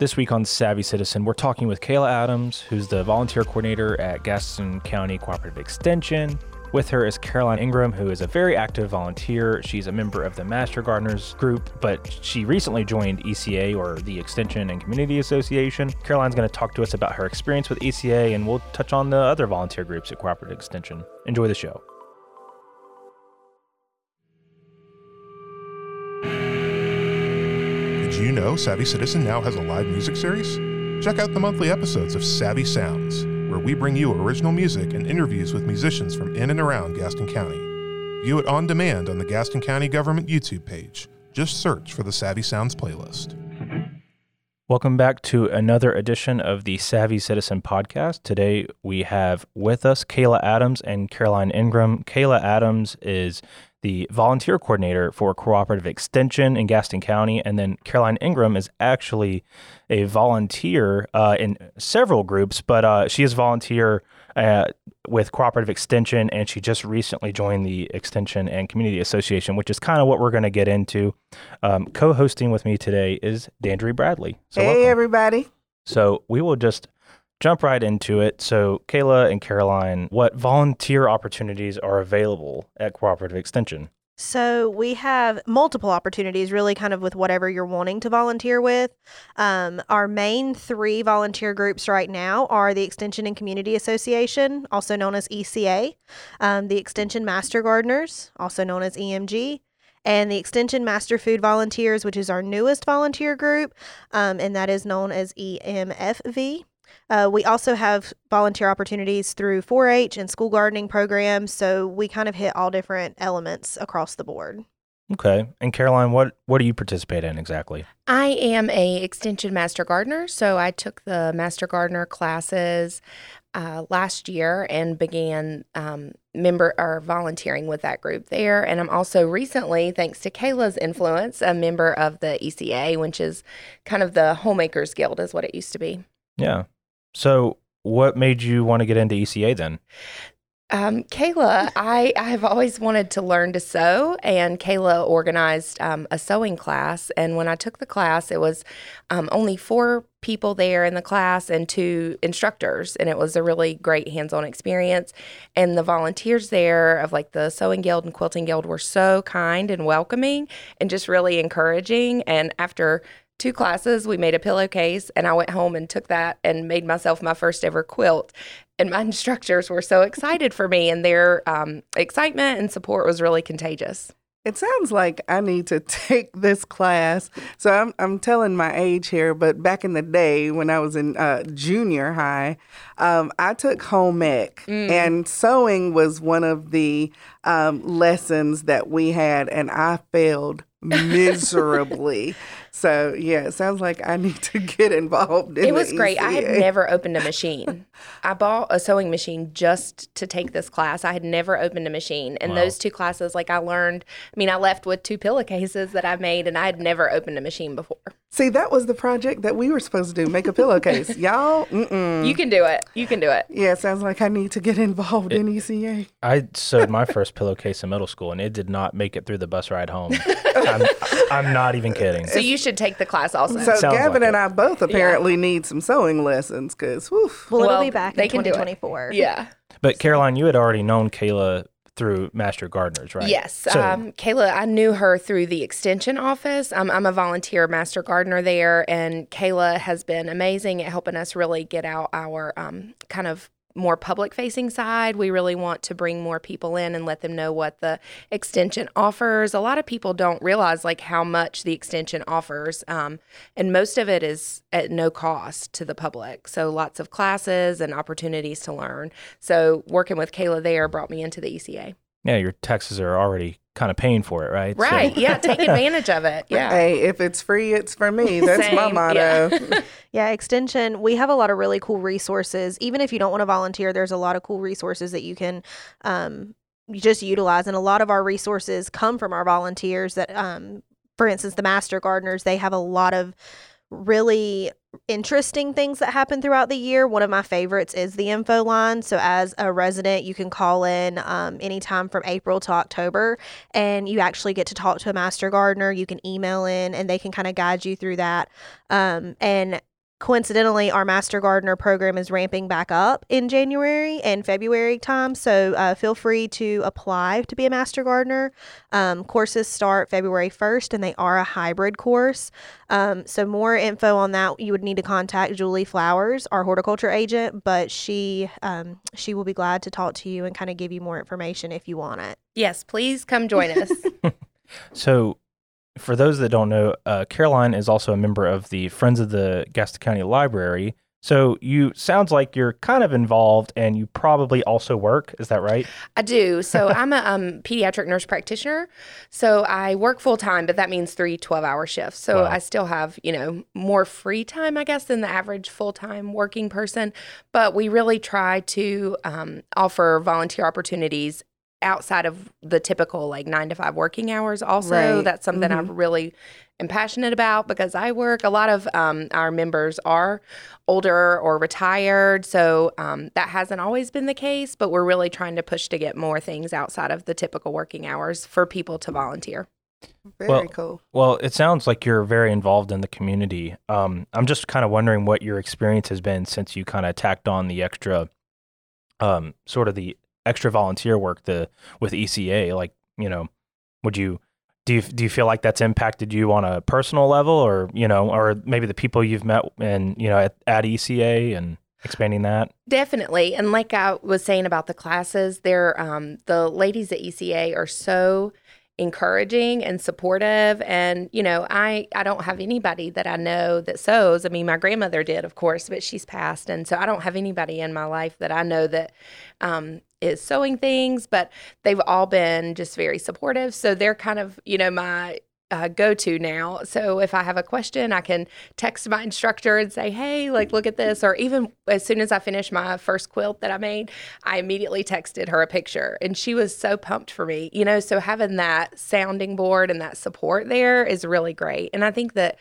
This week on Savvy Citizen, we're talking with Kayla Adams, who's the volunteer coordinator at Gaston County Cooperative Extension. With her is Caroline Ingram, who is a very active volunteer. She's a member of the Master Gardeners group, but she recently joined ECA or the Extension and Community Association. Caroline's going to talk to us about her experience with ECA, and we'll touch on the other volunteer groups at Cooperative Extension. Enjoy the show. You know Savvy Citizen now has a live music series? Check out the monthly episodes of Savvy Sounds, where we bring you original music and interviews with musicians from in and around Gaston County. View it on demand on the Gaston County Government YouTube page. Just search for the Savvy Sounds playlist. Welcome back to another edition of the Savvy Citizen podcast. Today we have with us Kayla Adams and Caroline Ingram. Kayla Adams is the volunteer coordinator for Cooperative Extension in Gaston County, and then Caroline Ingram is actually a volunteer uh, in several groups, but uh, she is a volunteer uh, with Cooperative Extension, and she just recently joined the Extension and Community Association, which is kind of what we're going to get into. Um, co-hosting with me today is Dandria Bradley. So hey, welcome. everybody. So we will just jump right into it. So, Kayla and Caroline, what volunteer opportunities are available at Cooperative Extension? So we have multiple opportunities, really, kind of with whatever you're wanting to volunteer with. Um, our main three volunteer groups right now are the Extension and Community Association, also known as ECA, um, the Extension Master Gardeners, also known as EMG, and the Extension Master Food Volunteers, which is our newest volunteer group, um, and that is known as EMFV. Uh, we also have volunteer opportunities through 4 H and school gardening programs. So we kind of hit all different elements across the board. Okay. And Caroline, what, what do you participate in exactly? I am a extension master gardener, so I took the master gardener classes uh, last year and began um, member or volunteering with that group there. And I'm also recently, thanks to Kayla's influence, a member of the ECA, which is kind of the homemakers guild, is what it used to be. Yeah. So, what made you want to get into ECA then? Um, Kayla, I, I've always wanted to learn to sew, and Kayla organized um, a sewing class. And when I took the class, it was um, only four people there in the class and two instructors, and it was a really great hands-on experience. And the volunteers there of like the sewing guild and quilting guild were so kind and welcoming, and just really encouraging. And after two classes. We made a pillowcase, and I went home and took that and made myself my first ever quilt. And my instructors were so excited for me, and their um, excitement and support was really contagious. It sounds like I need to take this class. So I'm I'm telling my age here, but back in the day when I was in uh, junior high, um, I took home ec, mm. and sewing was one of the um, lessons that we had, and I failed miserably. So yeah, it sounds like I need to get involved in It was great. I had never opened a machine. I bought a sewing machine just to take this class. I had never opened a machine. And wow. those two classes, like I learned, I mean, I left with two pillowcases that I made and I had never opened a machine before. See, that was the project that we were supposed to do, make a pillowcase. Y'all, mm-mm. You can do it. You can do it. Yeah, sounds like I need to get involved it, in ECA. I sewed my first pillowcase in middle school and it did not make it through the bus ride home. I'm, I'm, not even kidding. So you should take the class also. So Sounds Gavin like and I both apparently yeah. need some sewing lessons because, well, well, it'll be back in 2024. Yeah. But Caroline, you had already known Kayla through Master Gardeners, right? Yes. So, um, Kayla, I knew her through the extension office. Um, I'm a volunteer Master Gardener there, and Kayla has been amazing at helping us really get out our um, kind of more public facing side. We really want to bring more people in and let them know what the extension offers. A lot of people don't realize like how much the extension offers, um, and most of it is at no cost to the public. So lots of classes and opportunities to learn. So working with Kayla there brought me into the ECA. Yeah, your taxes are already kind of paying for it, right? Right. So. Yeah. Take advantage of it. Yeah. Hey, if it's free, it's for me. That's my motto. Yeah. yeah. Extension, we have a lot of really cool resources. Even if you don't want to volunteer, there's a lot of cool resources that you can um, just utilize. And a lot of our resources come from our volunteers that, um, for instance, the master gardeners, they have a lot of really interesting things that happen throughout the year. One of my favorites is the info line. So, as a resident, you can call in um, anytime from April to October, and you actually get to talk to a master gardener. You can email in, and they can kind of guide you through that. Um, and coincidentally, our Master Gardener program is ramping back up in January and February time. So uh, feel free to apply to be a Master Gardener. Um, courses start February 1st and they are a hybrid course. Um, so, more info on that, you would need to contact Julie Flowers, our horticulture agent, but she um, she will be glad to talk to you and kind of give you more information if you want it. Yes, please come join us. So, for those that don't know, uh, Caroline is also a member of the Friends of the Gaston County Library. So you sounds like you're kind of involved, and you probably also work. Is that right? I do. So I'm a um, pediatric nurse practitioner. So I work full time, but that means three 12 hour shifts. So Wow. I still have, you know, more free time, I guess, than the average full time working person. But we really try to um, offer volunteer opportunities outside of the typical like nine to five working hours also Right. that's something i really am passionate about because i work a lot of um, our members are older or retired so um, that hasn't always been the case but we're really trying to push to get more things outside of the typical working hours for people to volunteer Very Well, cool. Well, it sounds like you're very involved in the community. Um, I'm just kind of wondering what your experience has been since you kind of tacked on the extra, um, sort of the extra volunteer work the with ECA. Like, you know, would you do you do you feel like that's impacted you on a personal level, or you know, or maybe the people you've met and you know at, at ECA and expanding that? Definitely. And like I was saying about the classes, they're um, the ladies at ECA are so encouraging and supportive. And you know i i don't have anybody that i know that sews. I mean my grandmother did of course but she's passed. And so i don't have anybody in my life that i know that um, is sewing things but they've all been just very supportive. So they're kind of you know my uh, go to now. So if I have a question, I can text my instructor and say, hey, like, look at this. Or even as soon as I finished my first quilt that I made, I immediately texted her a picture and she was so pumped for me. You know, so having that sounding board and that support there is really great. And I think that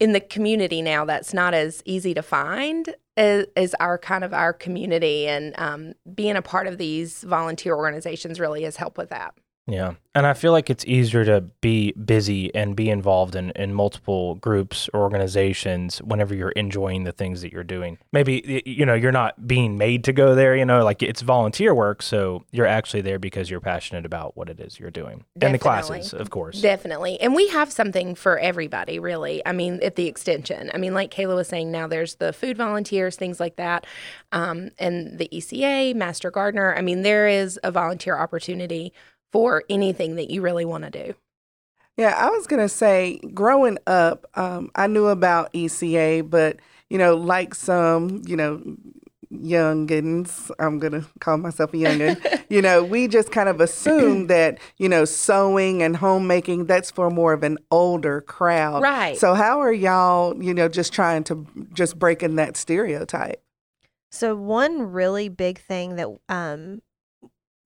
in the community now, that's not as easy to find is, our kind of our community and um, being a part of these volunteer organizations really has helped with that. Yeah. And I feel like it's easier to be busy and be involved in, in multiple groups or organizations whenever you're enjoying the things that you're doing. Maybe, you know, you're not being made to go there, you know, like it's volunteer work. So you're actually there because you're passionate about what it is you're doing. And the classes, of course. Definitely. And we have something for everybody, really. I mean, at the extension. I mean, like Kayla was saying, now there's the food volunteers, things like that, um, and the ECA, Master Gardener. I mean, there is a volunteer opportunity for anything that you really want to do. Yeah, I was gonna say, growing up, um, I knew about ECA, but you know, like some, you know, youngins, I'm gonna call myself a youngin. you know, we just kind of assume that you know, sewing and homemaking that's for more of an older crowd. Right. So, how are y'all, you know, just trying to just breaking that stereotype? So one really big thing that um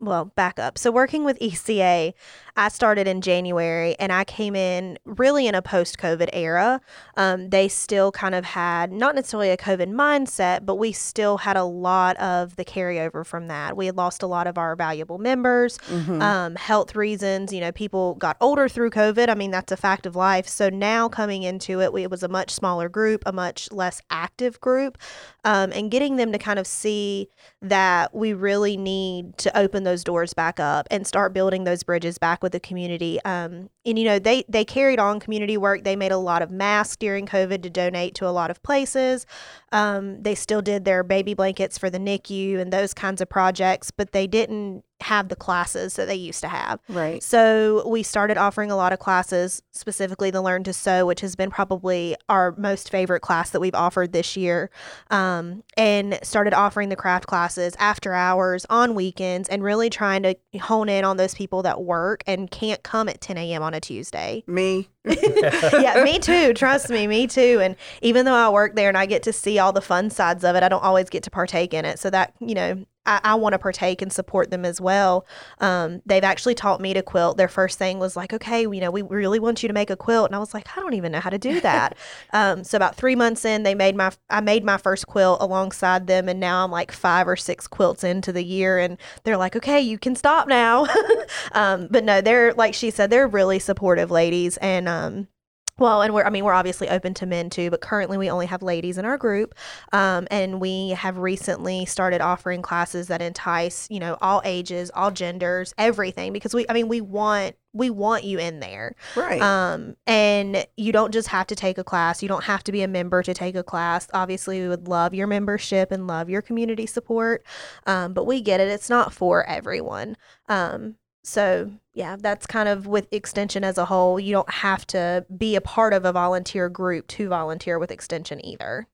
well, back up. So working with ECA, I started in January and I came in really in a post-COVID era. Um, they still kind of had not necessarily a COVID mindset, but we still had a lot of the carryover from that. We had lost a lot of our valuable members, Mhm. um, health reasons. You know, people got older through COVID. I mean, that's a fact of life. So now coming into it, we, it was a much smaller group, a much less active group, um, and getting them to kind of see that we really need to open those doors back up and start building those bridges back with the community. Um, and you know, they they carried on community work. They made a lot of masks during COVID to donate to a lot of places. Um, they still did their baby blankets for the NICU and those kinds of projects, but they didn't have the classes that they used to have. Right. So we started offering a lot of classes, specifically the Learn to Sew, which has been probably our most favorite class that we've offered this year. Um, and started offering the craft classes after hours on weekends and really trying to hone in on those people that work and can't come at 10 a.m. on a Tuesday. Me, yeah, me too. Trust me, me too. And even though I work there and I get to see all the fun sides of it, I don't always get to partake in it. So that, you know, I, I want to partake and support them as well. Um, they've actually taught me to quilt. Their first thing was like, okay, you know, we really want you to make a quilt. And I was like, I don't even know how to do that. um, so about three months in, they made my, I made my first quilt alongside them. And now I'm like five or six quilts into the year. And they're like, okay, you can stop now. um, but no, they're, like she said, they're really supportive ladies. And, um, well, and we're, I mean, we're obviously open to men too, but currently we only have ladies in our group. Um, and we have recently started offering classes that entice, you know, all ages, all genders, everything, because we, I mean, we want, we want you in there. Right. Um, and you don't just have to take a class. You don't have to be a member to take a class. Obviously, we would love your membership and love your community support. Um, but we get it. It's not for everyone. Um, so, yeah, that's kind of with Extension as a whole. You don't have to be a part of a volunteer group to volunteer with Extension either.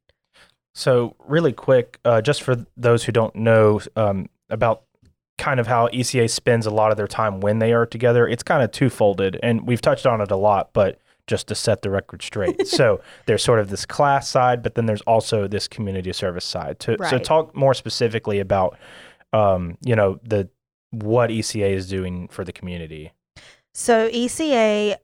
So, really quick, uh, just for those who don't know um, about kind of how ECA spends a lot of their time when they are together, it's kind of twofolded. And we've touched on it a lot, but just to set the record straight. so, there's sort of this class side, but then there's also this community service side. To, So, talk more specifically about, um, you know, the what ECA is doing for the community. So ECA,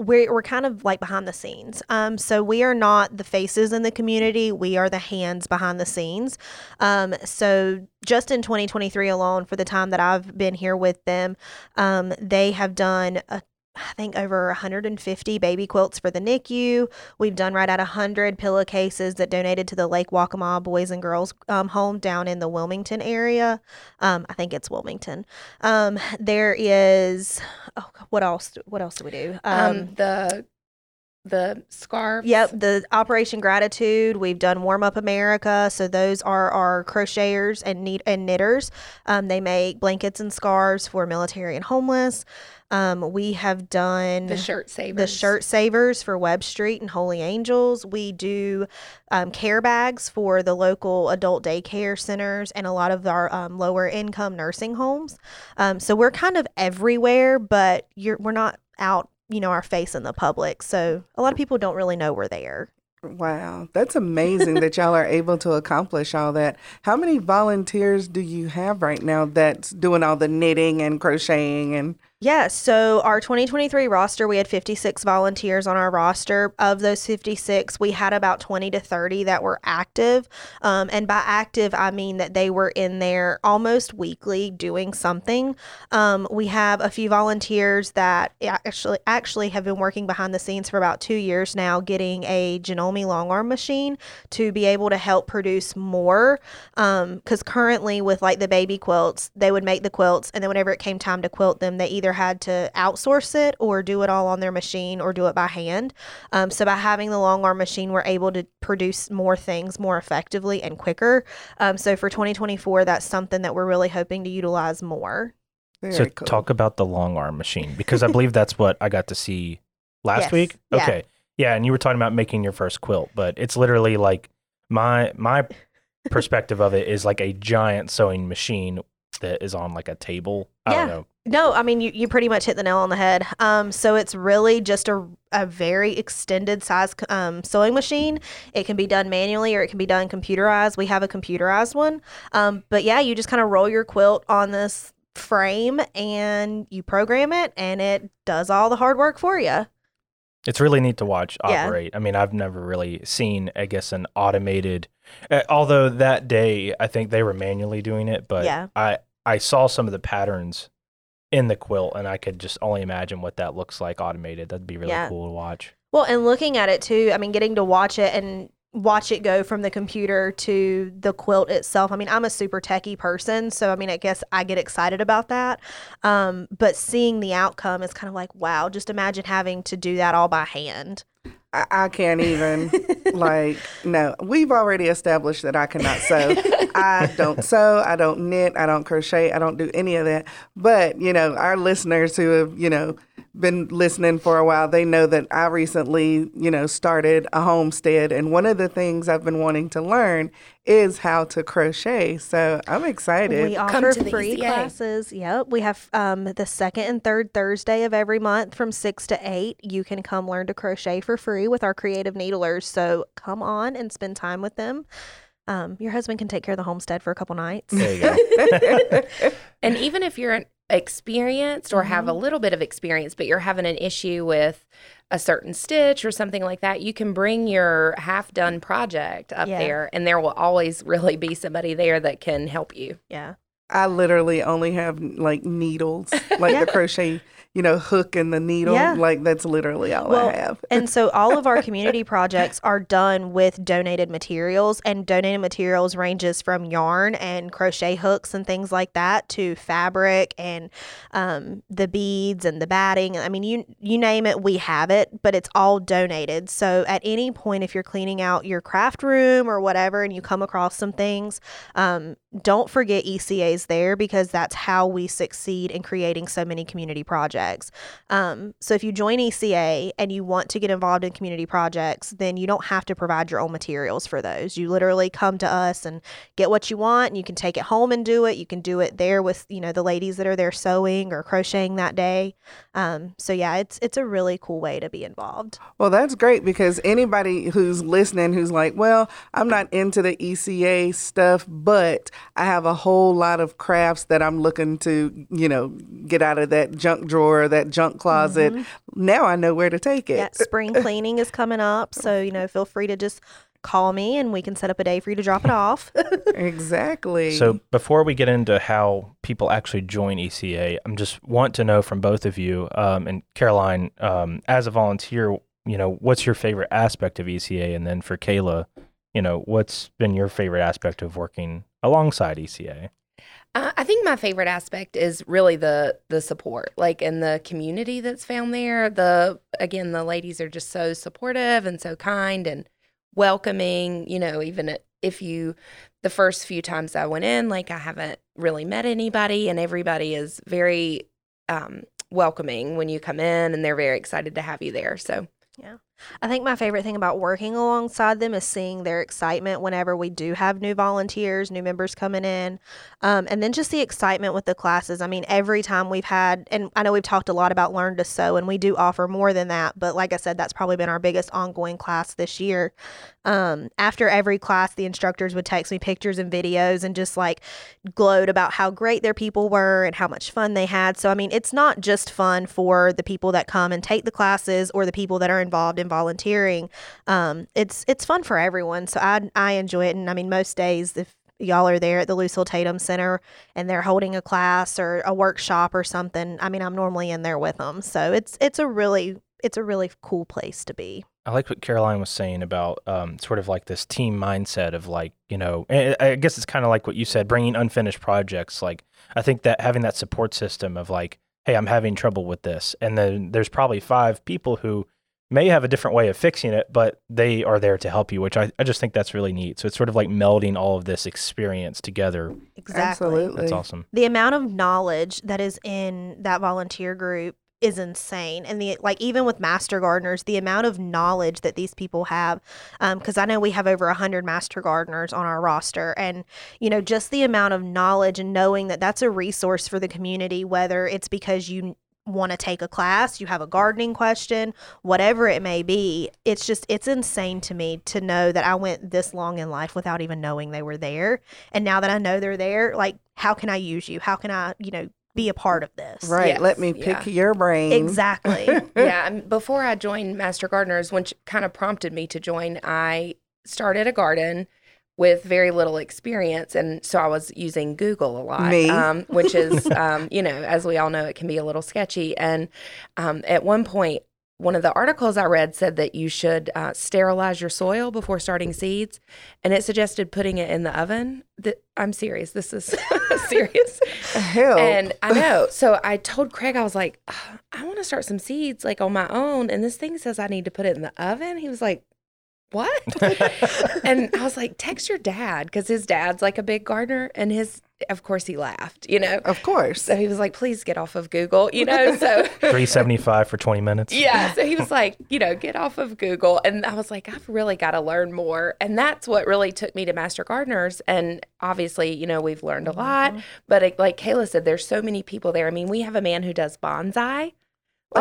we're we're kind of like behind the scenes. Um, so we are not the faces in the community. We are the hands behind the scenes. Um, so just in 2023 alone, for the time that I've been here with them, um, they have done. A, I think over 150 baby quilts for the NICU. We've done right at 100 pillowcases that donated to the Lake Waccamaw Boys and Girls um, Home down in the Wilmington area. Um, I think it's Wilmington. Um, there is oh, what else? What else do we do? Um, the the scarves. Yep, the Operation Gratitude. We've done Warm Up America. So those are our crocheters and knit and knitters. Um, they make blankets and scarves for military and homeless. Um, we have done The shirt savers. the shirt savers for Webb Street and Holy Angels. We do um, care bags for the local adult daycare centers and a lot of our um, lower income nursing homes. Um, so we're kind of everywhere, but you're we're not out, you know, our face in the public. So a lot of people don't really know we're there. Wow, that's amazing that y'all are able to accomplish all that. How many volunteers do you have right now that's doing all the knitting and crocheting and Yeah, so our 2023 roster, we had 56 volunteers on our roster. Of those 56, we had about 20 to 30 that were active. Um, and by active, I mean that they were in there almost weekly doing something. Um, we have a few volunteers that actually actually have been working behind the scenes for about two years now, getting a Janome long arm machine to be able to help produce more. Because currently, with like the baby quilts, they would make the quilts, and then whenever it came time to quilt them, they either had to outsource it or do it all on their machine or do it by hand. Um, so by having the long arm machine, we're able to produce more things more effectively and quicker. Um, so for 2024, that's something that we're really hoping to utilize more. very so cool. talk about the long arm machine because I believe that's what I got to see last Yes. week. Yeah. Okay. Yeah, and you were talking about making your first quilt, but it's literally like my my perspective of it is like a giant sewing machine that is on like a table. I don't Yeah. know. No, I mean you, you pretty much hit the nail on the head. Um, so it's really just a, a very extended size um, sewing machine. It can be done manually or it can be done computerized. We have a computerized one. Um, but yeah, you just kind of roll your quilt on this frame and you program it, and it does all the hard work for you. It's really neat to watch Yeah. operate. I mean, I've never really seen, I guess, an automated. Uh, although that day, I think they were manually doing it, but Yeah. I I saw some of the patterns in the quilt, and I could just only imagine what that looks like automated. That'd be really Yeah. cool to watch. Well, and looking at it too, I mean, getting to watch it and watch it go from the computer to the quilt itself. I mean, I'm a super techie person, so I mean, I guess I get excited about that. Um, but seeing the outcome is kind of like, wow, just imagine having to do that all by hand. I, I can't even like no. We've already established that I cannot sew. I don't sew. I don't knit. I don't crochet. I don't do any of that. But you know, our listeners who have you know been listening for a while, they know that I recently you know started a homestead, and one of the things I've been wanting to learn is how to crochet. So I'm excited. We Come offer to free ECA. classes. Yep. We have um, the second and third Thursday of every month from 6 to 8. You can come learn to crochet for free with our creative needlers. So come on and spend time with them. Um, your husband can take care of the homestead for a couple nights. There you go. And even if you're experienced or have a mm-hmm. little bit of experience, but you're having an issue with a certain stitch or something like that, you can bring your half done project up Yeah. there, and there will always really be somebody there that can help you. Yeah. I literally only have like needles, like Yeah. the crochet, you know, hook and the needle. Yeah. Like that's literally all Well, I have. and so all of our community projects are done with donated materials and donated materials ranges from yarn and crochet hooks and things like that to fabric and um, the beads and the batting i mean you you name it we have it but it's all donated so at any point if you're cleaning out your craft room or whatever and you come across some things um, don't forget eca's there because that's how we succeed in creating so many community projects um, so if you join ECA and you want to get involved in community projects, then you don't have to provide your own materials for those. You literally come to us and get what you want, and you can take it home and do it. You can do it there with you know the ladies that are there sewing or crocheting that day. Um, so yeah, it's it's a really cool way to be involved. Well, that's great because anybody who's listening who's like, well, I'm not into the ECA stuff, but I have a whole lot of crafts that I'm looking to, you know, get out of that junk drawer, that junk closet. Now I know where to take it. Yeah, spring cleaning is coming up, so you know feel free to just call me and we can set up a day for you to drop it off. Exactly. So before we get into how people actually join ECA, I'm just want to know from both of you um, and Caroline, um, as a volunteer, you know, what's your favorite aspect of ECA, and then for Kayla, you know, what's been your favorite aspect of working alongside ECA? I think my favorite aspect is really the the support, like in the community that's found there. The again, the ladies are just so supportive and so kind and welcoming. You know, even if you the first few times I went in, like I haven't really met anybody, and everybody is very um, welcoming when you come in, and they're very excited to have you there. So I think my favorite thing about working alongside them is seeing their excitement whenever we do have new volunteers, new members coming in, um, and then just the excitement with the classes. I mean, every time we've had, and I know we've talked a lot about Learn to Sew, and we do offer more than that, but like I said, that's probably been our biggest ongoing class this year. Um, after every class, the instructors would text me pictures and videos and just like glowed about how great their people were and how much fun they had. So, I mean, it's not just fun for the people that come and take the classes or the people that are involved in volunteering. Um, it's it's fun for everyone. So I I enjoy it, and I mean, most days if y'all are there at the Lucille Tatum Center and they're holding a class or a workshop or something, I mean, I'm normally in there with them. So it's it's a really it's a really cool place to be. I like what Caroline was saying about um, sort of like this team mindset of like, you know, I guess it's kind of like what you said, bringing unfinished projects. Like, I think that having that support system of like, hey, I'm having trouble with this. And then there's probably five people who may have a different way of fixing it, but they are there to help you, which I, I just think that's really neat. So it's sort of like melding all of this experience together. Exactly. Absolutely. That's awesome. the amount of knowledge that is in that volunteer group is insane and the like even with master gardeners the amount of knowledge that these people have um, because i know we have over 100 master gardeners on our roster and you know just the amount of knowledge and knowing that that's a resource for the community whether it's because you want to take a class you have a gardening question whatever it may be it's just it's insane to me to know that i went this long in life without even knowing they were there and now that i know they're there like how can i use you how can i you know be a part of this right. Yes, Let me pick yeah. your brain. exactly yeah, before I joined Master Gardeners, which kind of prompted me to join, I started a garden with very little experience, and so I was using Google a lot. Um, which is, um, you know, as we all know, it can be a little sketchy. And um, at one point, one of the articles I read said that you should uh, sterilize your soil before starting seeds, and it suggested putting it in the oven. Th- I'm serious. This is serious. Hell. And I know. So I told Craig, I was like, I want to start some seeds like on my own. And this thing says I need to put it in the oven. He was like, What? and I was like, Text your dad because his dad's like a big gardener. And his of course he laughed, you know. Of course. So he was like, please get off of Google, you know. So Three seventy five for twenty minutes. yeah. So he was like, you know, get off of Google. And I was like, I've really got to learn more. And that's what really took me to Master Gardeners. And obviously, you know, we've learned a lot. Mm-hmm. But it, like Kayla said, there's so many people there. I mean, we have a man who does bonsai.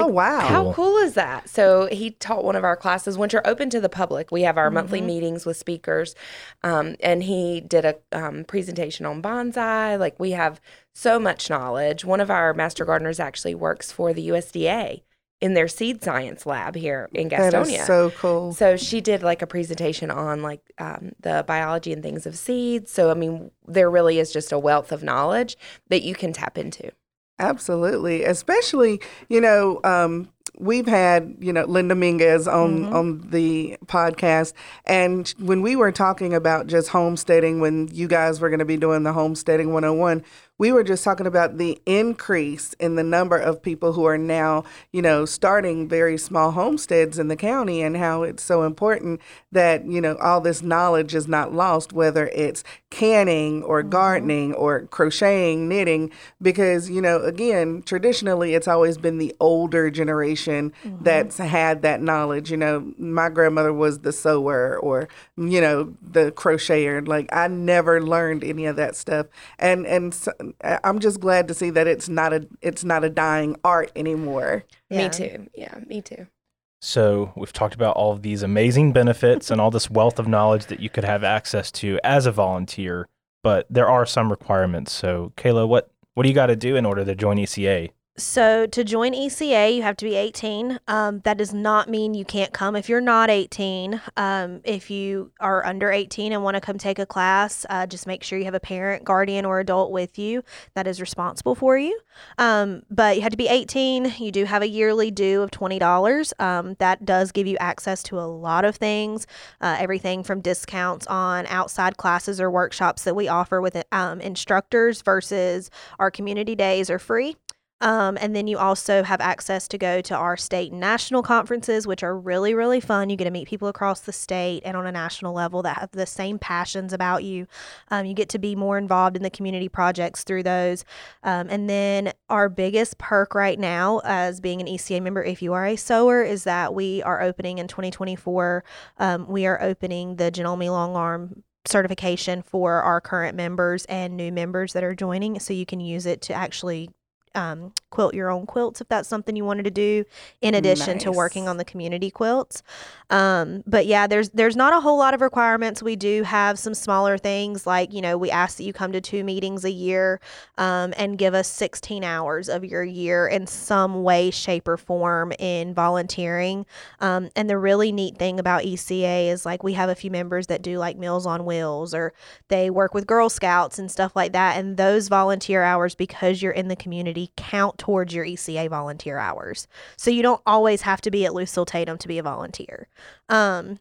Oh wow. How Cool. cool is that? So he taught one of our classes, which are open to the public. We have our monthly meetings with speakers, um, and he did a um, presentation on bonsai. Like we have so much knowledge. One of our master gardeners actually works for the USDA in their seed science lab here in Gastonia. is so cool. So she did like a presentation on like um, the biology and things of seeds. So I mean, there really is just a wealth of knowledge that you can tap into. Absolutely, especially you know um, we've had you know Linda Minges on on the podcast, and when we were talking about just homesteading, when you guys were going to be doing the homesteading 101, we were just talking about the increase in the number of people who are now you know starting very small homesteads in the county, and how it's so important that you know all this knowledge is not lost, whether it's canning or mm-hmm. gardening or crocheting, knitting, because you know again traditionally it's always been the older generation mm-hmm. that's had that knowledge. You know, my grandmother was the sewer or you know the crocheter. Like I never learned any of that stuff, and and so, I'm just glad to see that it's not a it's not a dying art anymore. Me too. Yeah, me too. So we've talked about all of these amazing benefits and all this wealth of knowledge that you could have access to as a volunteer, but there are some requirements. So Kayla, what what do you got to do in order to join ECA? So to join ECA, you have to be 18. Um, that does not mean you can't come if you're not 18. Um, if you are under 18 and want to come take a class, uh, just make sure you have a parent, guardian, or adult with you that is responsible for you. Um, but you have to be 18. You do have a yearly due of $20. Um, that does give you access to a lot of things, uh, everything from discounts on outside classes or workshops that we offer with um, instructors versus our community days are free. Um, and then you also have access to go to our state and national conferences, which are really, really fun. You get to meet people across the state and on a national level that have the same passions about you. Um, you get to be more involved in the community projects through those. Um, and then our biggest perk right now, as being an ECA member, if you are a sower, is that we are opening in 2024. Um, we are opening the Janome Long Arm certification for our current members and new members that are joining so you can use it to actually um, quilt your own quilts if that's something you wanted to do in addition to working on the community quilts um, but yeah there's there's not a whole lot of requirements. We do have some smaller things like you know we ask that you come to two meetings a year um, and give us 16 hours of your year in some way shape or form in volunteering. Um, and the really neat thing about eca is like we have a few members that do like meals on wheels or they work with girl scouts and stuff like that. And those volunteer hours because you're in the community count towards your eca volunteer hours. So you don't always have to be at lucille tatum to be a volunteer um,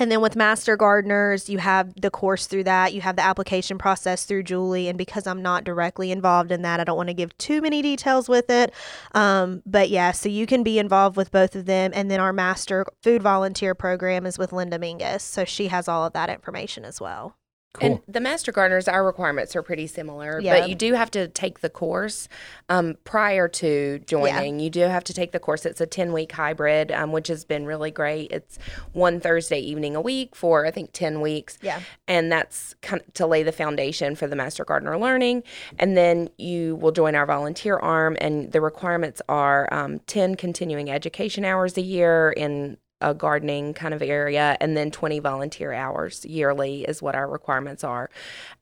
and then with Master Gardeners, you have the course through that. You have the application process through Julie. And because I'm not directly involved in that, I don't want to give too many details with it. Um, but yeah, so you can be involved with both of them. And then our Master Food Volunteer program is with Linda Minges. So she has all of that information as well. Cool. And the master gardeners, our requirements are pretty similar, Yeah. but you do have to take the course um, prior to joining. Yeah. You do have to take the course. It's a 10 week hybrid, um, which has been really great. It's one Thursday evening a week for, I think, 10 weeks. Yeah. And that's kind of to lay the foundation for the master gardener learning. And then you will join our volunteer arm, and the requirements are um, 10 continuing education hours a year in a gardening kind of area and then 20 volunteer hours yearly is what our requirements are.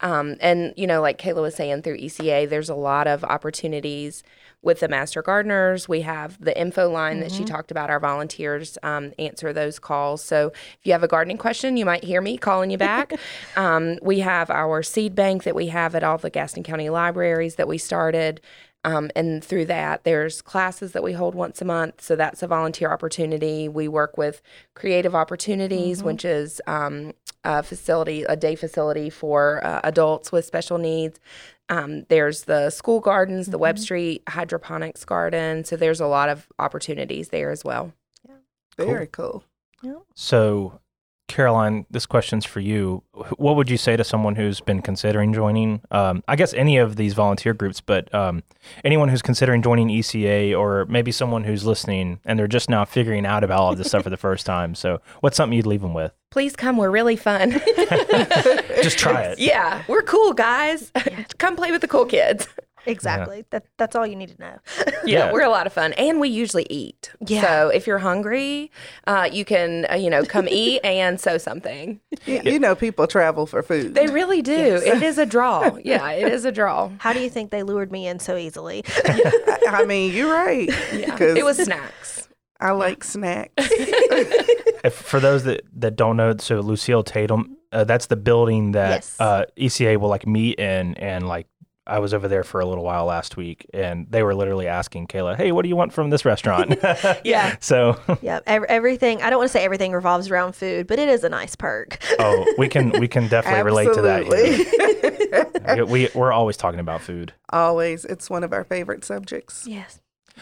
Um, and you know like kayla was saying through eca there's a lot of opportunities with the master gardeners. We have the info line that she talked about. Our volunteers um, answer those calls. So if you have a gardening question you might hear me calling you back. Um, we have our seed bank that we have at all the gaston county libraries that we started um, and through that, there's classes that we hold once a month. So that's a volunteer opportunity. We work with Creative Opportunities, which is um, a facility, a day facility for uh, adults with special needs. Um, there's the school gardens, the Webb Street hydroponics garden. So there's a lot of opportunities there as well. Yeah. Very cool. yeah So Caroline, this question's for you. What would you say to someone who's been considering joining? Um, I guess any of these volunteer groups, but um, anyone who's considering joining ECA, or maybe someone who's listening and they're just now figuring out about all of this stuff for the first time. So, what's something you'd leave them with? Please come. We're really fun. Just try it. yeah, we're cool guys. come play with the cool kids. Exactly. That that's all you need to know. Yeah, Yeah. we're a lot of fun, and we usually eat. Yeah. So if you're hungry, uh, you can uh, you know come eat and sew something. You, you know, people travel for food. They really do. It is a draw. Yeah, it is a draw. How do you think they lured me in so easily? I, I mean, you're right. Yeah, 'Cause it was snacks. I like snacks. If, for those that, that don't know, so Lucille Tatum, uh, that's the building that Yes. uh, ECA will like meet in, and like I was over there for a little while last week, and they were literally asking Kayla, "Hey, what do you want from this restaurant?" Yeah. So, yeah, ev- everything. I don't want to say everything revolves around food, but it is a nice perk. oh, we can we can definitely relate to that. here. We we're always talking about food. Always. It's one of our favorite subjects. yes.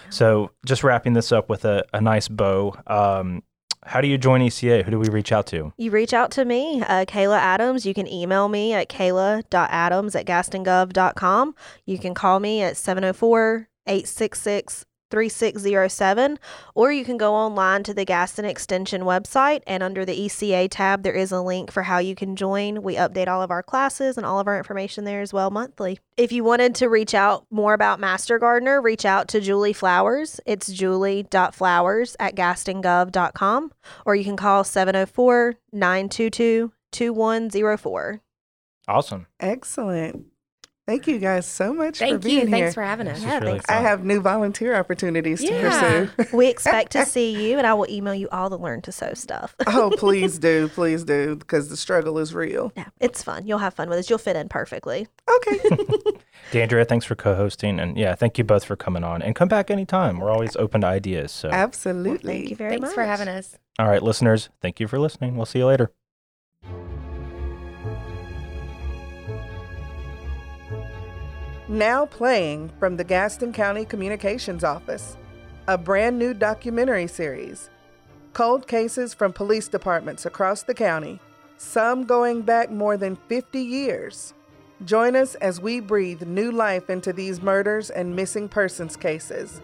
So just wrapping this up with a, a nice bow. Um, how do you join ECA? Who do we reach out to? You reach out to me, uh, Kayla Adams. You can email me at kayla.adams at gastongov.com. You can call me at 704 866 3607, or you can go online to the Gaston Extension website, and under the ECA tab, there is a link for how you can join. We update all of our classes and all of our information there as well monthly. If you wanted to reach out more about Master Gardener, reach out to Julie Flowers. It's julie.flowers at gastongov.com, or you can call 704 922 2104. Awesome. Excellent. Thank you guys so much for Thank being you. here. Thanks for having us. Yeah, really thanks. I have new volunteer opportunities to Yeah. pursue. We expect to see you, and I will email you all the learn to sew stuff. oh, please do. Please do. Because the struggle is real. Yeah, it's fun. You'll have fun with us. You'll fit in perfectly. Okay. Deandra, thanks for co-hosting, and yeah, thank you both for coming on. And come back anytime. We're always open to ideas. So, Absolutely. Thank you very Thanks much. for having us. all right, listeners, thank you for listening. We'll see you later. Now playing from the Gaston County Communications Office, a brand new documentary series. Cold cases from police departments across the county, some going back more than 50 years. Join us as we breathe new life into these murders and missing persons cases.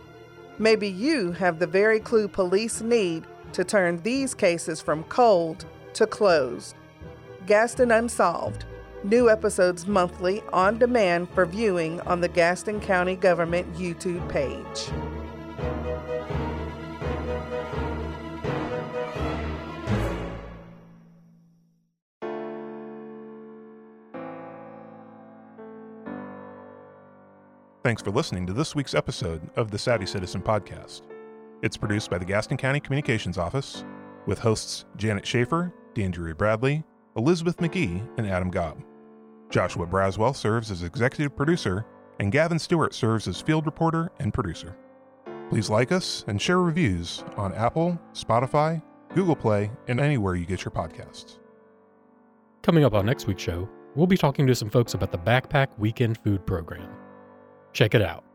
Maybe you have the very clue police need to turn these cases from cold to closed. Gaston Unsolved. New episodes monthly on demand for viewing on the Gaston County Government YouTube page. Thanks for listening to this week's episode of the Savvy Citizen Podcast. It's produced by the Gaston County Communications Office with hosts Janet Schaefer, Dandria Bradley, Elizabeth McGee, and Adam Gobb. Joshua Braswell serves as executive producer, and Gavin Stewart serves as field reporter and producer. Please like us and share reviews on Apple, Spotify, Google Play, and anywhere you get your podcasts. Coming up on next week's show, we'll be talking to some folks about the Backpack Weekend Food Program. Check it out.